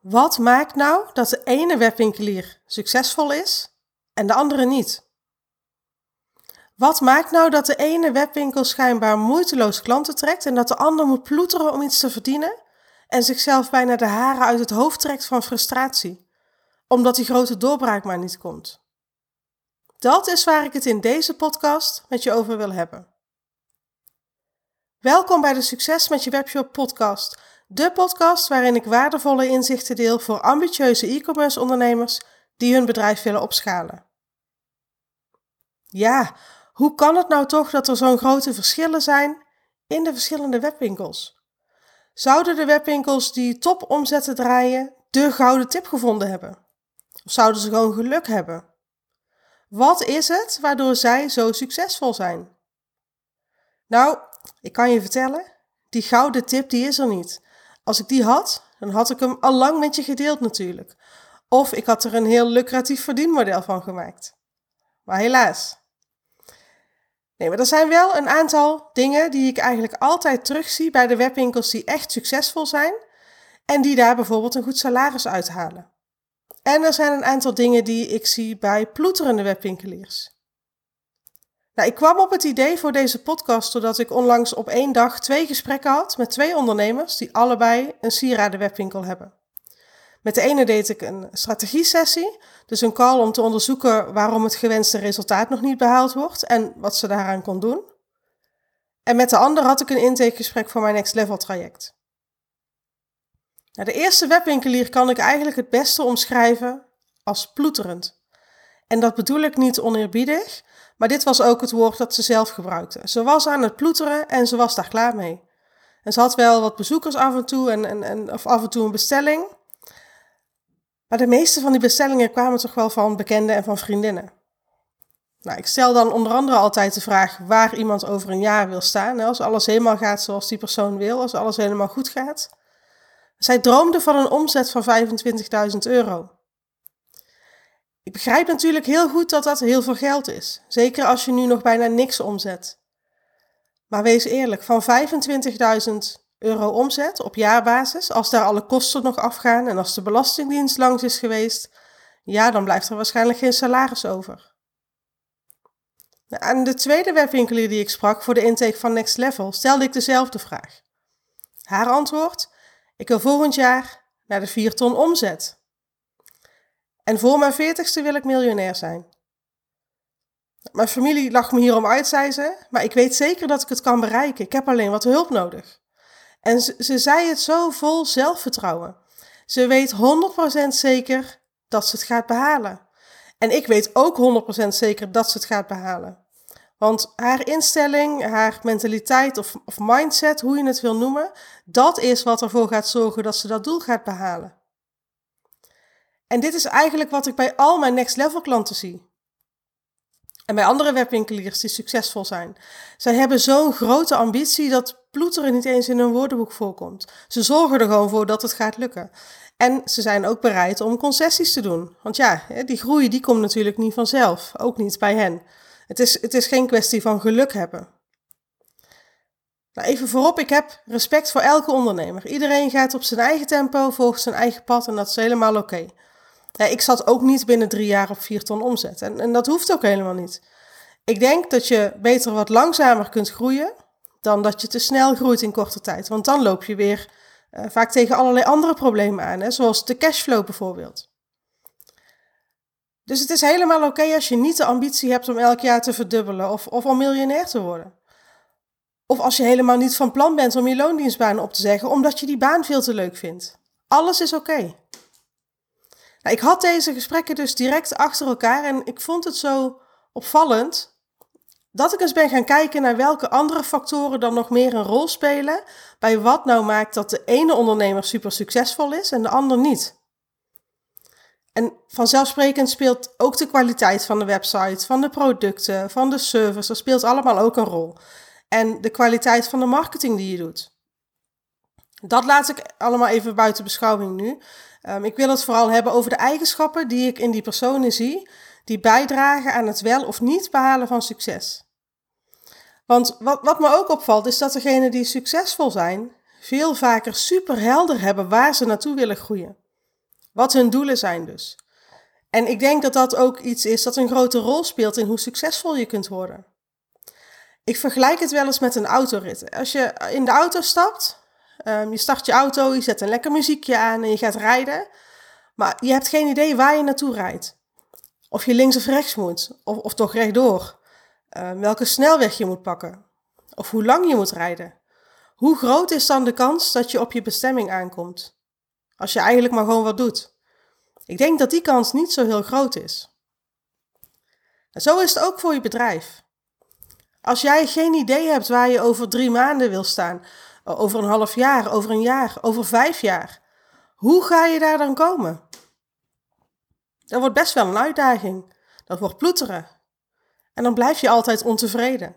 Wat maakt nou dat de ene webwinkelier succesvol is en de andere niet? Wat maakt nou dat de ene webwinkel schijnbaar moeiteloos klanten trekt en dat de ander moet ploeteren om iets te verdienen en zichzelf bijna de haren uit het hoofd trekt van frustratie, omdat die grote doorbraak maar niet komt? Dat is waar ik het in deze podcast met je over wil hebben. Welkom bij de Succes met je webshop podcast de podcast waarin ik waardevolle inzichten deel voor ambitieuze e-commerce ondernemers die hun bedrijf willen opschalen. Ja, hoe kan het nou toch dat er zo'n grote verschillen zijn in de verschillende webwinkels? Zouden de webwinkels die top omzetten draaien de gouden tip gevonden hebben? Of zouden ze gewoon geluk hebben? Wat is het waardoor zij zo succesvol zijn? Nou, ik kan je vertellen, die gouden tip die is er niet. Als ik die had, dan had ik hem al lang met je gedeeld natuurlijk. Of ik had er een heel lucratief verdienmodel van gemaakt. Maar helaas. Nee, maar er zijn wel een aantal dingen die ik eigenlijk altijd terugzie bij de webwinkels die echt succesvol zijn en die daar bijvoorbeeld een goed salaris uithalen. En er zijn een aantal dingen die ik zie bij ploeterende webwinkeliers. Nou, ik kwam op het idee voor deze podcast doordat ik onlangs op één dag twee gesprekken had met twee ondernemers die allebei een sieradenwebwinkel hebben. Met de ene deed ik een strategie-sessie, dus een call om te onderzoeken waarom het gewenste resultaat nog niet behaald wordt en wat ze daaraan kon doen. En met de ander had ik een intakegesprek voor mijn Next Level traject. Nou, de eerste webwinkelier kan ik eigenlijk het beste omschrijven als ploeterend. En dat bedoel ik niet oneerbiedig, maar dit was ook het woord dat ze zelf gebruikte. Ze was aan het ploeteren en ze was daar klaar mee. En ze had wel wat bezoekers af en toe en, en, of af en toe een bestelling. Maar de meeste van die bestellingen kwamen toch wel van bekenden en van vriendinnen. Nou, ik stel dan onder andere altijd de vraag waar iemand over een jaar wil staan. Als alles helemaal gaat zoals die persoon wil, als alles helemaal goed gaat. Zij droomde van een omzet van 25.000 euro. Ik begrijp natuurlijk heel goed dat dat heel veel geld is. Zeker als je nu nog bijna niks omzet. Maar wees eerlijk, van 25.000 euro omzet op jaarbasis, als daar alle kosten nog afgaan en als de Belastingdienst langs is geweest, ja, dan blijft er waarschijnlijk geen salaris over. Aan de tweede webwinkelier die ik sprak voor de intake van Next Level stelde ik dezelfde vraag. Haar antwoord: Ik wil volgend jaar naar de 4 ton omzet. En voor mijn veertigste wil ik miljonair zijn. Mijn familie lacht me hierom uit, zei ze, maar ik weet zeker dat ik het kan bereiken. Ik heb alleen wat hulp nodig. En ze, ze zei het zo vol zelfvertrouwen. Ze weet 100% zeker dat ze het gaat behalen. En ik weet ook 100% zeker dat ze het gaat behalen. Want haar instelling, haar mentaliteit of, of mindset, hoe je het wil noemen, dat is wat ervoor gaat zorgen dat ze dat doel gaat behalen. En dit is eigenlijk wat ik bij al mijn next level klanten zie. En bij andere webwinkeliers die succesvol zijn. Zij hebben zo'n grote ambitie dat ploeteren niet eens in hun woordenboek voorkomt. Ze zorgen er gewoon voor dat het gaat lukken. En ze zijn ook bereid om concessies te doen. Want ja, die groei die komt natuurlijk niet vanzelf. Ook niet bij hen. Het is, het is geen kwestie van geluk hebben. Nou, even voorop, ik heb respect voor elke ondernemer. Iedereen gaat op zijn eigen tempo, volgt zijn eigen pad en dat is helemaal oké. Ja, ik zat ook niet binnen drie jaar op vier ton omzet. En, en dat hoeft ook helemaal niet. Ik denk dat je beter wat langzamer kunt groeien dan dat je te snel groeit in korte tijd. Want dan loop je weer uh, vaak tegen allerlei andere problemen aan, hè, zoals de cashflow bijvoorbeeld. Dus het is helemaal oké als je niet de ambitie hebt om elk jaar te verdubbelen of, of om miljonair te worden. Of als je helemaal niet van plan bent om je loondienstbaan op te zeggen omdat je die baan veel te leuk vindt. Alles is oké. Nou, ik had deze gesprekken dus direct achter elkaar en ik vond het zo opvallend dat ik eens ben gaan kijken naar welke andere factoren dan nog meer een rol spelen bij wat nou maakt dat de ene ondernemer super succesvol is en de ander niet. En vanzelfsprekend speelt ook de kwaliteit van de website, van de producten, van de service, dat speelt allemaal ook een rol. En de kwaliteit van de marketing die je doet. Dat laat ik allemaal even buiten beschouwing nu. Um, ik wil het vooral hebben over de eigenschappen die ik in die personen zie, die bijdragen aan het wel of niet behalen van succes. Want wat, wat me ook opvalt, is dat degenen die succesvol zijn, veel vaker super helder hebben waar ze naartoe willen groeien. Wat hun doelen zijn dus. En ik denk dat dat ook iets is dat een grote rol speelt in hoe succesvol je kunt worden. Ik vergelijk het wel eens met een autorit. Als je in de auto stapt, um, je start je auto, je zet een lekker muziekje aan en je gaat rijden. Maar je hebt geen idee waar je naartoe rijdt. Of je links of rechts moet, of, of toch rechtdoor. Uh, welke snelweg je moet pakken. Of hoe lang je moet rijden. Hoe groot is dan de kans dat je op je bestemming aankomt? Als je eigenlijk maar gewoon wat doet. Ik denk dat die kans niet zo heel groot is. En zo is het ook voor je bedrijf. Als jij geen idee hebt waar je over drie maanden wil staan, over een half jaar, over een jaar, over vijf jaar, hoe ga je daar dan komen? Dat wordt best wel een uitdaging. Dat wordt ploeteren. En dan blijf je altijd ontevreden.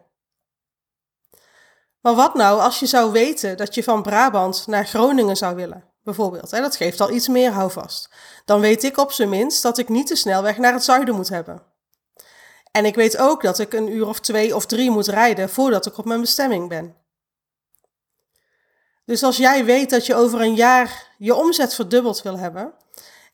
Maar wat nou als je zou weten dat je van Brabant naar Groningen zou willen, bijvoorbeeld? Dat geeft al iets meer houvast. Dan weet ik op zijn minst dat ik niet de snelweg naar het zuiden moet hebben. En ik weet ook dat ik een uur of twee of drie moet rijden voordat ik op mijn bestemming ben. Dus als jij weet dat je over een jaar je omzet verdubbeld wil hebben,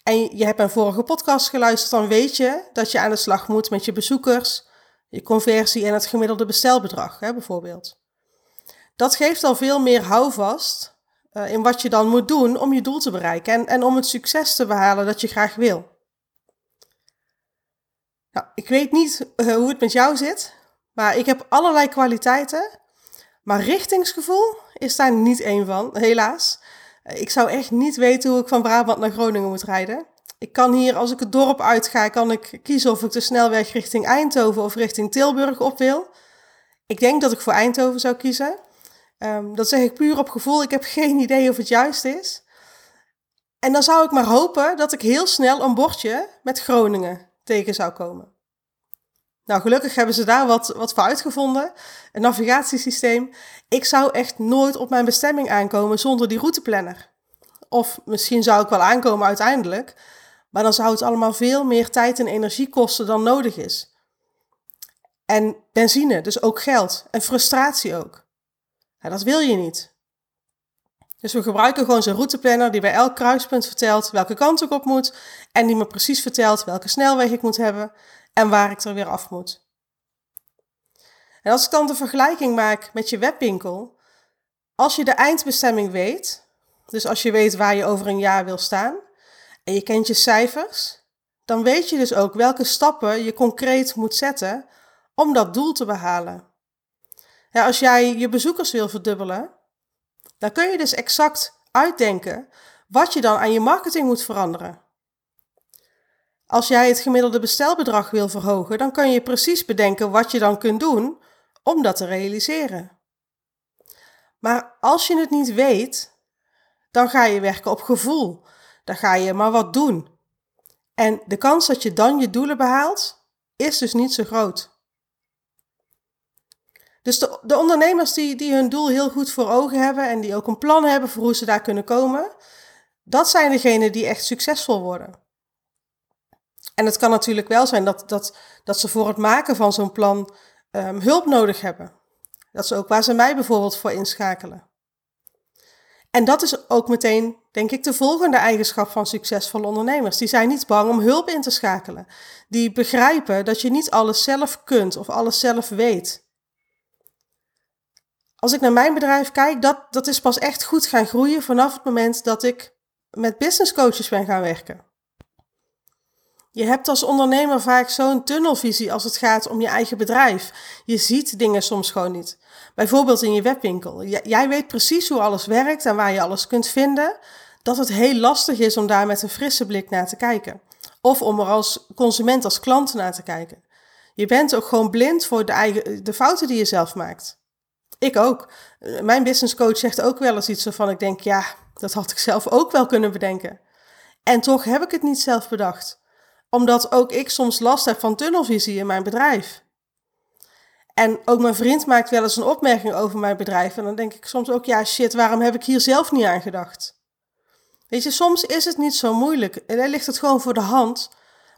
en je hebt mijn vorige podcast geluisterd, dan weet je dat je aan de slag moet met je bezoekers, je conversie en het gemiddelde bestelbedrag, hè, bijvoorbeeld. Dat geeft al veel meer houvast uh, in wat je dan moet doen om je doel te bereiken en, en om het succes te behalen dat je graag wil. Nou, ik weet niet uh, hoe het met jou zit, maar ik heb allerlei kwaliteiten, maar richtingsgevoel is daar niet één van, helaas. Ik zou echt niet weten hoe ik van Brabant naar Groningen moet rijden. Ik kan hier, als ik het dorp uitga, kan ik kiezen of ik de snelweg richting Eindhoven of richting Tilburg op wil. Ik denk dat ik voor Eindhoven zou kiezen. Um, dat zeg ik puur op gevoel. Ik heb geen idee of het juist is. En dan zou ik maar hopen dat ik heel snel een bordje met Groningen tegen zou komen. Nou, gelukkig hebben ze daar wat, wat voor uitgevonden. Een navigatiesysteem. Ik zou echt nooit op mijn bestemming aankomen zonder die routeplanner. Of misschien zou ik wel aankomen uiteindelijk. Maar dan zou het allemaal veel meer tijd en energie kosten dan nodig is. En benzine, dus ook geld. En frustratie ook. Dat wil je niet. Dus we gebruiken gewoon zo'n routeplanner die bij elk kruispunt vertelt welke kant ik op moet. En die me precies vertelt welke snelweg ik moet hebben en waar ik er weer af moet. En als ik dan de vergelijking maak met je webwinkel, als je de eindbestemming weet, dus als je weet waar je over een jaar wil staan en je kent je cijfers, dan weet je dus ook welke stappen je concreet moet zetten om dat doel te behalen. Ja, als jij je bezoekers wil verdubbelen, dan kun je dus exact uitdenken wat je dan aan je marketing moet veranderen. Als jij het gemiddelde bestelbedrag wil verhogen, dan kan je precies bedenken wat je dan kunt doen om dat te realiseren. Maar als je het niet weet, dan ga je werken op gevoel. Dan ga je maar wat doen. En de kans dat je dan je doelen behaalt, is dus niet zo groot. Dus de, de ondernemers die, die hun doel heel goed voor ogen hebben en die ook een plan hebben voor hoe ze daar kunnen komen, dat zijn degenen die echt succesvol worden. En het kan natuurlijk wel zijn dat, dat, dat ze voor het maken van zo'n plan um, hulp nodig hebben. Dat is ook waar ze mij bijvoorbeeld voor inschakelen. En dat is ook meteen, denk ik, de volgende eigenschap van succesvolle ondernemers. Die zijn niet bang om hulp in te schakelen. Die begrijpen dat je niet alles zelf kunt of alles zelf weet. Als ik naar mijn bedrijf kijk, dat, dat is pas echt goed gaan groeien vanaf het moment dat ik met business coaches ben gaan werken. Je hebt als ondernemer vaak zo'n tunnelvisie als het gaat om je eigen bedrijf. Je ziet dingen soms gewoon niet. Bijvoorbeeld in je webwinkel. Jij weet precies hoe alles werkt en waar je alles kunt vinden. Dat het heel lastig is om daar met een frisse blik naar te kijken. Of om er als consument, als klant naar te kijken. Je bent ook gewoon blind voor de, eigen, de fouten die je zelf maakt. Ik ook. Mijn business coach zegt ook wel eens iets waarvan ik denk, ja, dat had ik zelf ook wel kunnen bedenken. En toch heb ik het niet zelf bedacht omdat ook ik soms last heb van tunnelvisie in mijn bedrijf. En ook mijn vriend maakt wel eens een opmerking over mijn bedrijf. En dan denk ik soms ook, ja shit, waarom heb ik hier zelf niet aan gedacht? Weet je, soms is het niet zo moeilijk. En dan ligt het gewoon voor de hand.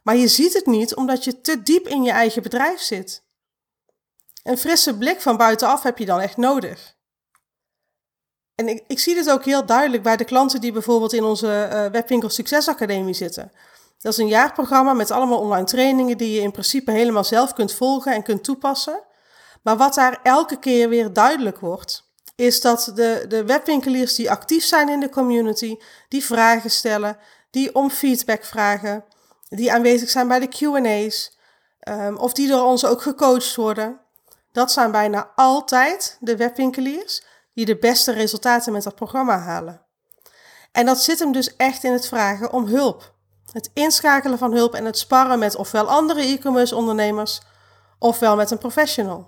Maar je ziet het niet omdat je te diep in je eigen bedrijf zit. Een frisse blik van buitenaf heb je dan echt nodig. En ik, ik zie dit ook heel duidelijk bij de klanten die bijvoorbeeld in onze uh, Webwinkel Succesacademie zitten. Dat is een jaarprogramma met allemaal online trainingen die je in principe helemaal zelf kunt volgen en kunt toepassen. Maar wat daar elke keer weer duidelijk wordt, is dat de, de webwinkeliers die actief zijn in de community, die vragen stellen, die om feedback vragen, die aanwezig zijn bij de QA's, um, of die door ons ook gecoacht worden, dat zijn bijna altijd de webwinkeliers die de beste resultaten met dat programma halen. En dat zit hem dus echt in het vragen om hulp. Het inschakelen van hulp en het sparren met ofwel andere e-commerce ondernemers ofwel met een professional.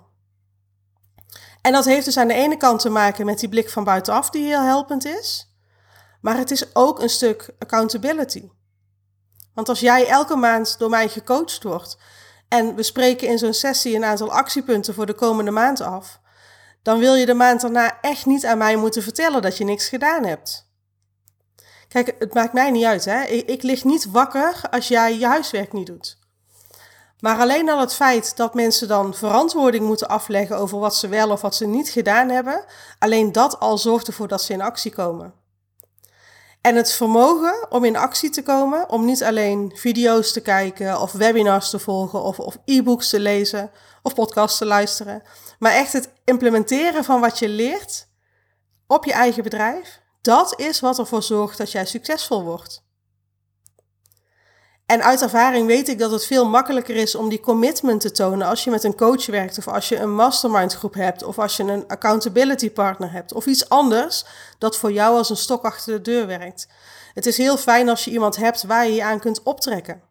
En dat heeft dus aan de ene kant te maken met die blik van buitenaf die heel helpend is, maar het is ook een stuk accountability. Want als jij elke maand door mij gecoacht wordt en we spreken in zo'n sessie een aantal actiepunten voor de komende maand af, dan wil je de maand daarna echt niet aan mij moeten vertellen dat je niks gedaan hebt. Kijk, het maakt mij niet uit. Hè? Ik, ik lig niet wakker als jij je huiswerk niet doet. Maar alleen al het feit dat mensen dan verantwoording moeten afleggen over wat ze wel of wat ze niet gedaan hebben, alleen dat al zorgt ervoor dat ze in actie komen. En het vermogen om in actie te komen, om niet alleen video's te kijken of webinars te volgen of, of e-books te lezen of podcasts te luisteren, maar echt het implementeren van wat je leert op je eigen bedrijf, dat is wat ervoor zorgt dat jij succesvol wordt. En uit ervaring weet ik dat het veel makkelijker is om die commitment te tonen als je met een coach werkt of als je een mastermind groep hebt of als je een accountability partner hebt of iets anders dat voor jou als een stok achter de deur werkt. Het is heel fijn als je iemand hebt waar je je aan kunt optrekken.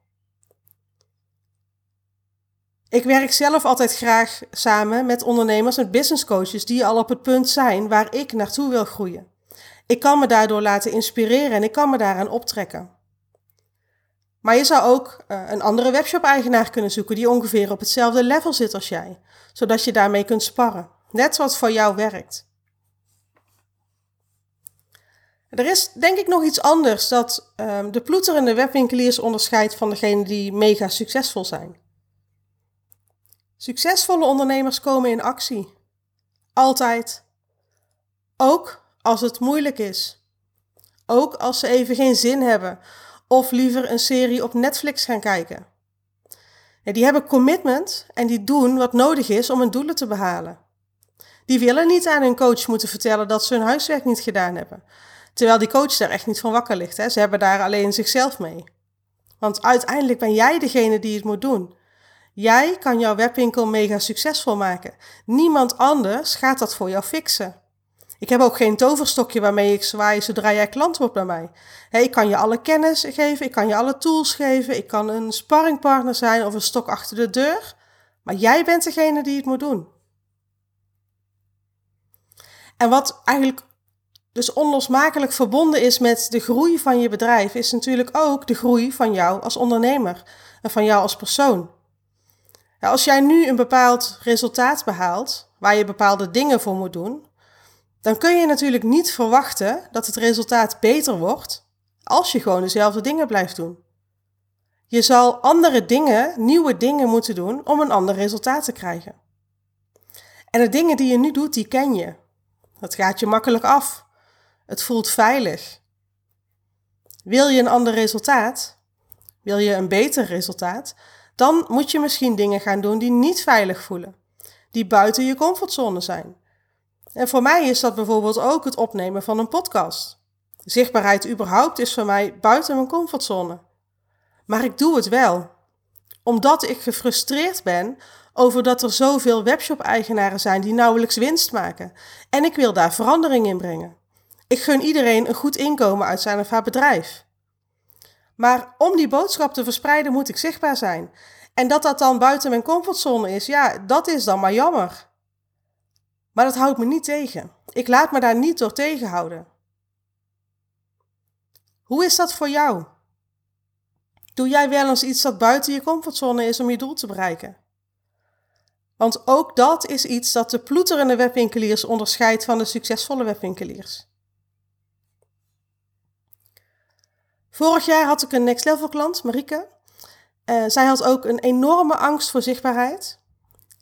Ik werk zelf altijd graag samen met ondernemers en business coaches die al op het punt zijn waar ik naartoe wil groeien. Ik kan me daardoor laten inspireren en ik kan me daaraan optrekken. Maar je zou ook uh, een andere webshop-eigenaar kunnen zoeken die ongeveer op hetzelfde level zit als jij, zodat je daarmee kunt sparren. Net wat voor jou werkt. Er is denk ik nog iets anders dat um, de ploeterende webwinkeliers onderscheidt van degenen die mega succesvol zijn. Succesvolle ondernemers komen in actie. Altijd. Ook als het moeilijk is. Ook als ze even geen zin hebben of liever een serie op Netflix gaan kijken. die hebben commitment en die doen wat nodig is om hun doelen te behalen. Die willen niet aan hun coach moeten vertellen dat ze hun huiswerk niet gedaan hebben. Terwijl die coach daar echt niet van wakker ligt. Hè? Ze hebben daar alleen zichzelf mee. Want uiteindelijk ben jij degene die het moet doen. Jij kan jouw webwinkel mega succesvol maken. Niemand anders gaat dat voor jou fixen. Ik heb ook geen toverstokje waarmee ik zwaai zodra jij klant wordt bij mij. ik kan je alle kennis geven, ik kan je alle tools geven, ik kan een sparringpartner zijn of een stok achter de deur. Maar jij bent degene die het moet doen. En wat eigenlijk dus onlosmakelijk verbonden is met de groei van je bedrijf, is natuurlijk ook de groei van jou als ondernemer en van jou als persoon. als jij nu een bepaald resultaat behaalt, waar je bepaalde dingen voor moet doen, dan kun je natuurlijk niet verwachten dat het resultaat beter wordt als je gewoon dezelfde dingen blijft doen. Je zal andere dingen, nieuwe dingen moeten doen om een ander resultaat te krijgen. En de dingen die je nu doet, die ken je. Dat gaat je makkelijk af. Het voelt veilig. Wil je een ander resultaat? Wil je een beter resultaat? Dan moet je misschien dingen gaan doen die niet veilig voelen, die buiten je comfortzone zijn. En voor mij is dat bijvoorbeeld ook het opnemen van een podcast. Zichtbaarheid überhaupt is voor mij buiten mijn comfortzone. Maar ik doe het wel. Omdat ik gefrustreerd ben over dat er zoveel webshop-eigenaren zijn die nauwelijks winst maken. En ik wil daar verandering in brengen. Ik gun iedereen een goed inkomen uit zijn of haar bedrijf. Maar om die boodschap te verspreiden moet ik zichtbaar zijn. En dat dat dan buiten mijn comfortzone is, ja, dat is dan maar jammer. Maar dat houdt me niet tegen. Ik laat me daar niet door tegenhouden. Hoe is dat voor jou? Doe jij wel eens iets dat buiten je comfortzone is om je doel te bereiken? Want ook dat is iets dat de ploeterende webwinkeliers onderscheidt van de succesvolle webwinkeliers. Vorig jaar had ik een next level klant, Marike. Uh, zij had ook een enorme angst voor zichtbaarheid.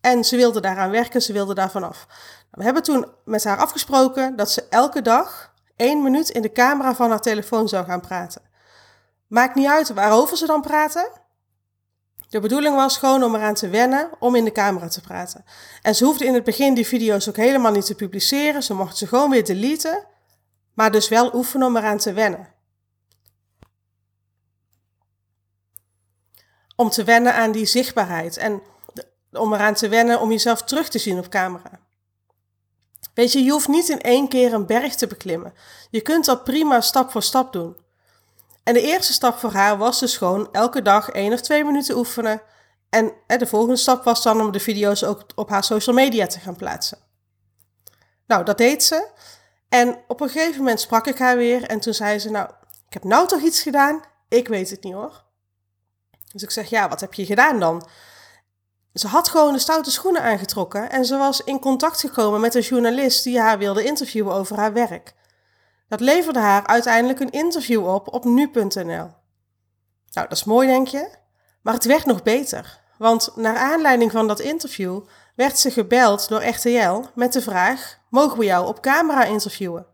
En ze wilde daaraan werken, ze wilde daar vanaf. We hebben toen met haar afgesproken dat ze elke dag één minuut in de camera van haar telefoon zou gaan praten. Maakt niet uit waarover ze dan praten. De bedoeling was gewoon om eraan te wennen om in de camera te praten. En ze hoefde in het begin die video's ook helemaal niet te publiceren. Ze mocht ze gewoon weer deleten. Maar dus wel oefenen om eraan te wennen. Om te wennen aan die zichtbaarheid. En om eraan te wennen om jezelf terug te zien op camera. Weet je, je hoeft niet in één keer een berg te beklimmen. Je kunt dat prima stap voor stap doen. En de eerste stap voor haar was dus gewoon elke dag één of twee minuten oefenen. En de volgende stap was dan om de video's ook op haar social media te gaan plaatsen. Nou, dat deed ze. En op een gegeven moment sprak ik haar weer en toen zei ze, nou, ik heb nou toch iets gedaan? Ik weet het niet hoor. Dus ik zeg, ja, wat heb je gedaan dan? Ze had gewoon de stoute schoenen aangetrokken en ze was in contact gekomen met een journalist die haar wilde interviewen over haar werk. Dat leverde haar uiteindelijk een interview op op nu.nl. Nou, dat is mooi, denk je? Maar het werd nog beter. Want naar aanleiding van dat interview werd ze gebeld door RTL met de vraag: Mogen we jou op camera interviewen?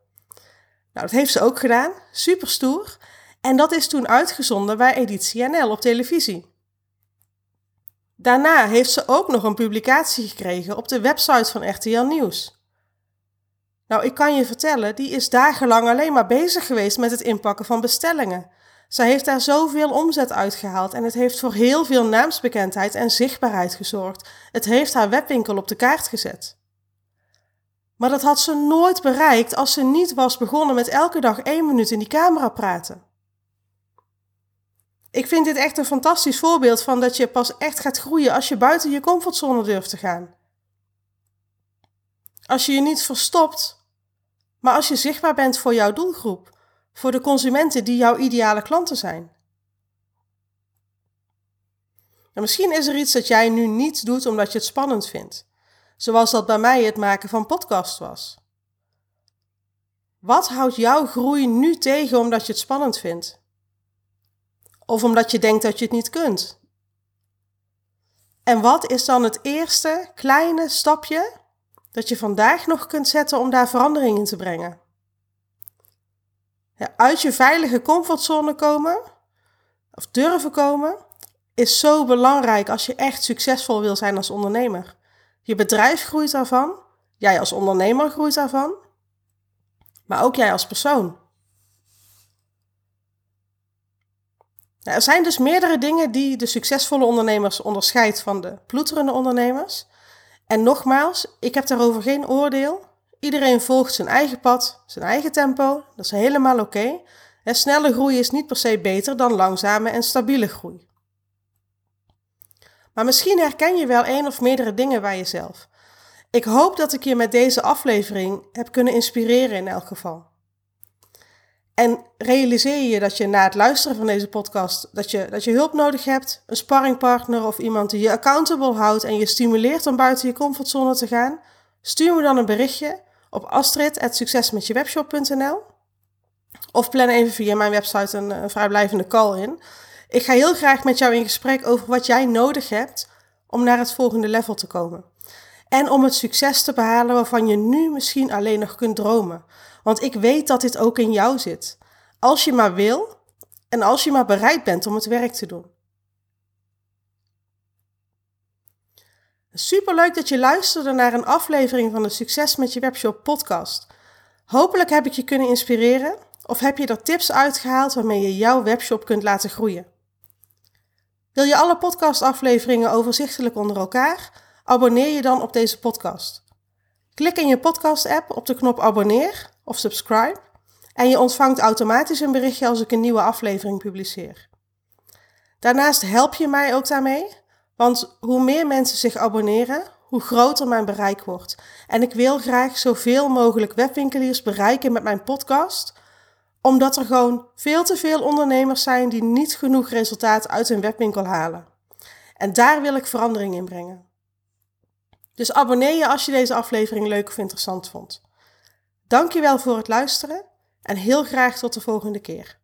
Nou, dat heeft ze ook gedaan, super stoer. En dat is toen uitgezonden bij Editie NL op televisie. Daarna heeft ze ook nog een publicatie gekregen op de website van RTL Nieuws. Nou, ik kan je vertellen, die is dagenlang alleen maar bezig geweest met het inpakken van bestellingen. Zij heeft daar zoveel omzet uitgehaald en het heeft voor heel veel naamsbekendheid en zichtbaarheid gezorgd. Het heeft haar webwinkel op de kaart gezet. Maar dat had ze nooit bereikt als ze niet was begonnen met elke dag één minuut in die camera praten. Ik vind dit echt een fantastisch voorbeeld van dat je pas echt gaat groeien als je buiten je comfortzone durft te gaan. Als je je niet verstopt, maar als je zichtbaar bent voor jouw doelgroep, voor de consumenten die jouw ideale klanten zijn. En misschien is er iets dat jij nu niet doet omdat je het spannend vindt, zoals dat bij mij het maken van podcast was. Wat houdt jouw groei nu tegen omdat je het spannend vindt? Of omdat je denkt dat je het niet kunt? En wat is dan het eerste kleine stapje dat je vandaag nog kunt zetten om daar verandering in te brengen? Uit je veilige comfortzone komen, of durven komen, is zo belangrijk als je echt succesvol wil zijn als ondernemer. Je bedrijf groeit daarvan, jij als ondernemer groeit daarvan, maar ook jij als persoon. Nou, er zijn dus meerdere dingen die de succesvolle ondernemers onderscheidt van de ploeterende ondernemers. En nogmaals, ik heb daarover geen oordeel. Iedereen volgt zijn eigen pad, zijn eigen tempo. Dat is helemaal oké. Snelle groei is niet per se beter dan langzame en stabiele groei. Maar misschien herken je wel één of meerdere dingen bij jezelf. Ik hoop dat ik je met deze aflevering heb kunnen inspireren in elk geval. En realiseer je dat je na het luisteren van deze podcast dat je, dat je hulp nodig hebt, een sparringpartner of iemand die je accountable houdt en je stimuleert om buiten je comfortzone te gaan, stuur me dan een berichtje op astrid.succesmetjewebshop.nl of plan even via mijn website een, een vrijblijvende call in. Ik ga heel graag met jou in gesprek over wat jij nodig hebt om naar het volgende level te komen. En om het succes te behalen waarvan je nu misschien alleen nog kunt dromen. Want ik weet dat dit ook in jou zit. Als je maar wil en als je maar bereid bent om het werk te doen. Superleuk dat je luisterde naar een aflevering van de Succes met je webshop podcast. Hopelijk heb ik je kunnen inspireren of heb je er tips uitgehaald waarmee je jouw webshop kunt laten groeien. Wil je alle podcastafleveringen overzichtelijk onder elkaar? Abonneer je dan op deze podcast. Klik in je podcast-app op de knop abonneer of subscribe en je ontvangt automatisch een berichtje als ik een nieuwe aflevering publiceer. Daarnaast help je mij ook daarmee, want hoe meer mensen zich abonneren, hoe groter mijn bereik wordt. En ik wil graag zoveel mogelijk webwinkeliers bereiken met mijn podcast, omdat er gewoon veel te veel ondernemers zijn die niet genoeg resultaat uit hun webwinkel halen. En daar wil ik verandering in brengen. Dus abonneer je als je deze aflevering leuk of interessant vond. Dankjewel voor het luisteren en heel graag tot de volgende keer.